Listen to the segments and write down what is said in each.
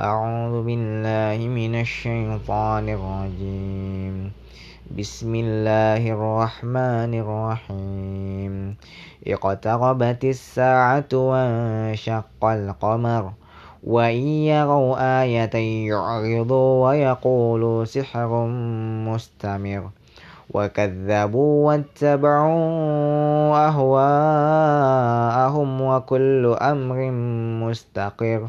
أعوذ بالله من الشيطان الرجيم. بسم الله الرحمن الرحيم. اقتربت الساعة وانشق القمر وإن يروا آية يعرضوا ويقولوا سحر مستمر. وكذبوا واتبعوا أهواءهم وكل أمر مستقر.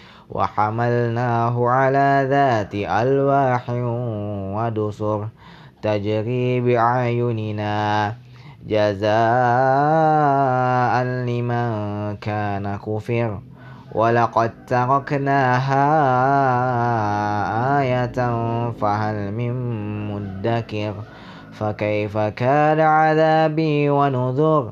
وحملناه على ذات ألواح ودسر تجري بأعيننا جزاء لمن كان كفر. ولقد تركناها آية فهل من مدكر؟ فكيف كان عذابي ونذر؟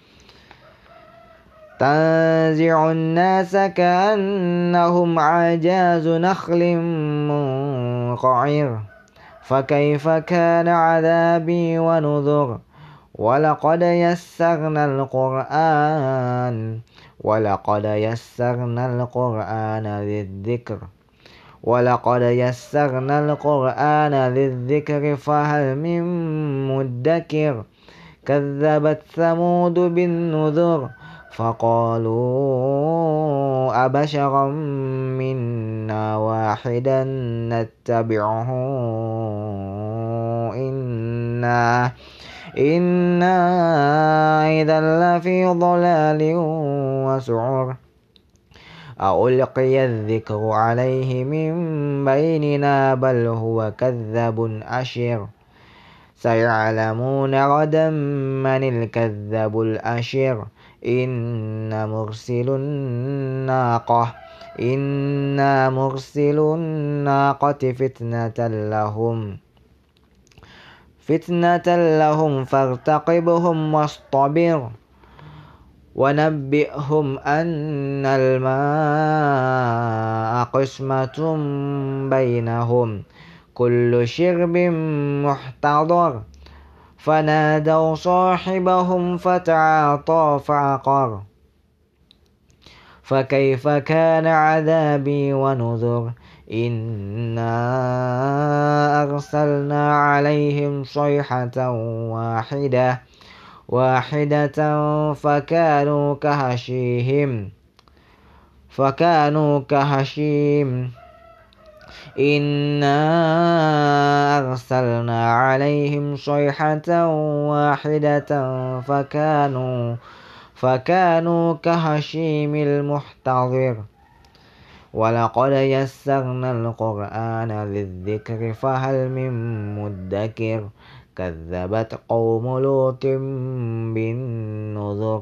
تنزع الناس كأنهم عجاز نخل منقعر. فكيف كان عذابي ونذر؟ ولقد يسرنا القرآن ولقد يسرنا القرآن للذكر. ولقد يسرنا القرآن للذكر فهل من مدكر؟ كذبت ثمود بالنذر. فقالوا أبشرا منا واحدا نتبعه إنا إنا إذا لفي ضلال وسعر. ألقي الذكر عليه من بيننا بل هو كذب أشر. سيعلمون غدا من الكذب الأشر. إن مرسل الناقة إنا مرسل الناقة فتنة لهم. فتنة لهم فارتقبهم واصطبر ونبئهم أن الماء قسمة بينهم. كل شرب محتضر. فنادوا صاحبهم فتعاطى فعقر. فكيف كان عذابي ونذر؟ إنا أرسلنا عليهم صيحة واحدة واحدة فكانوا كهشيهم فكانوا كهشيم. إنا أرسلنا عليهم صيحة واحدة فكانوا فكانوا كهشيم المحتضر. ولقد يسرنا القرآن للذكر فهل من مدكر؟ كذبت قوم لوط بالنذر.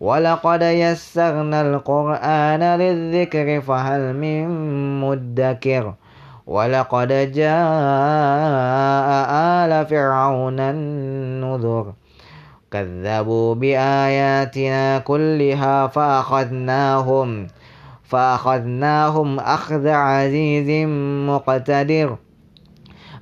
ولقد يسرنا القرآن للذكر فهل من مدكر ولقد جاء آل فرعون النذر كذبوا بآياتنا كلها فأخذناهم فأخذناهم أخذ عزيز مقتدر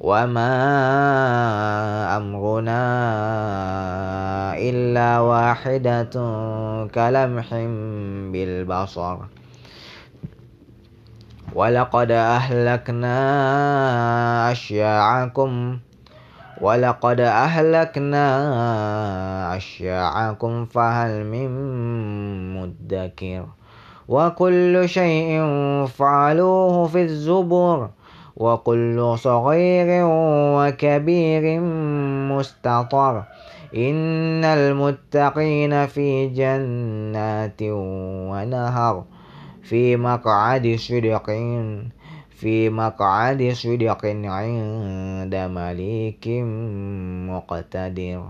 وما أمرنا إلا واحدة كلمح بالبصر ولقد أهلكنا أشياعكم ولقد أهلكنا أشياعكم فهل من مدكر وكل شيء فعلوه في الزبر وكل صغير وكبير مستطر. إن المتقين في جنات ونهر في مقعد صدق في مقعد صدق عند مليك مقتدر.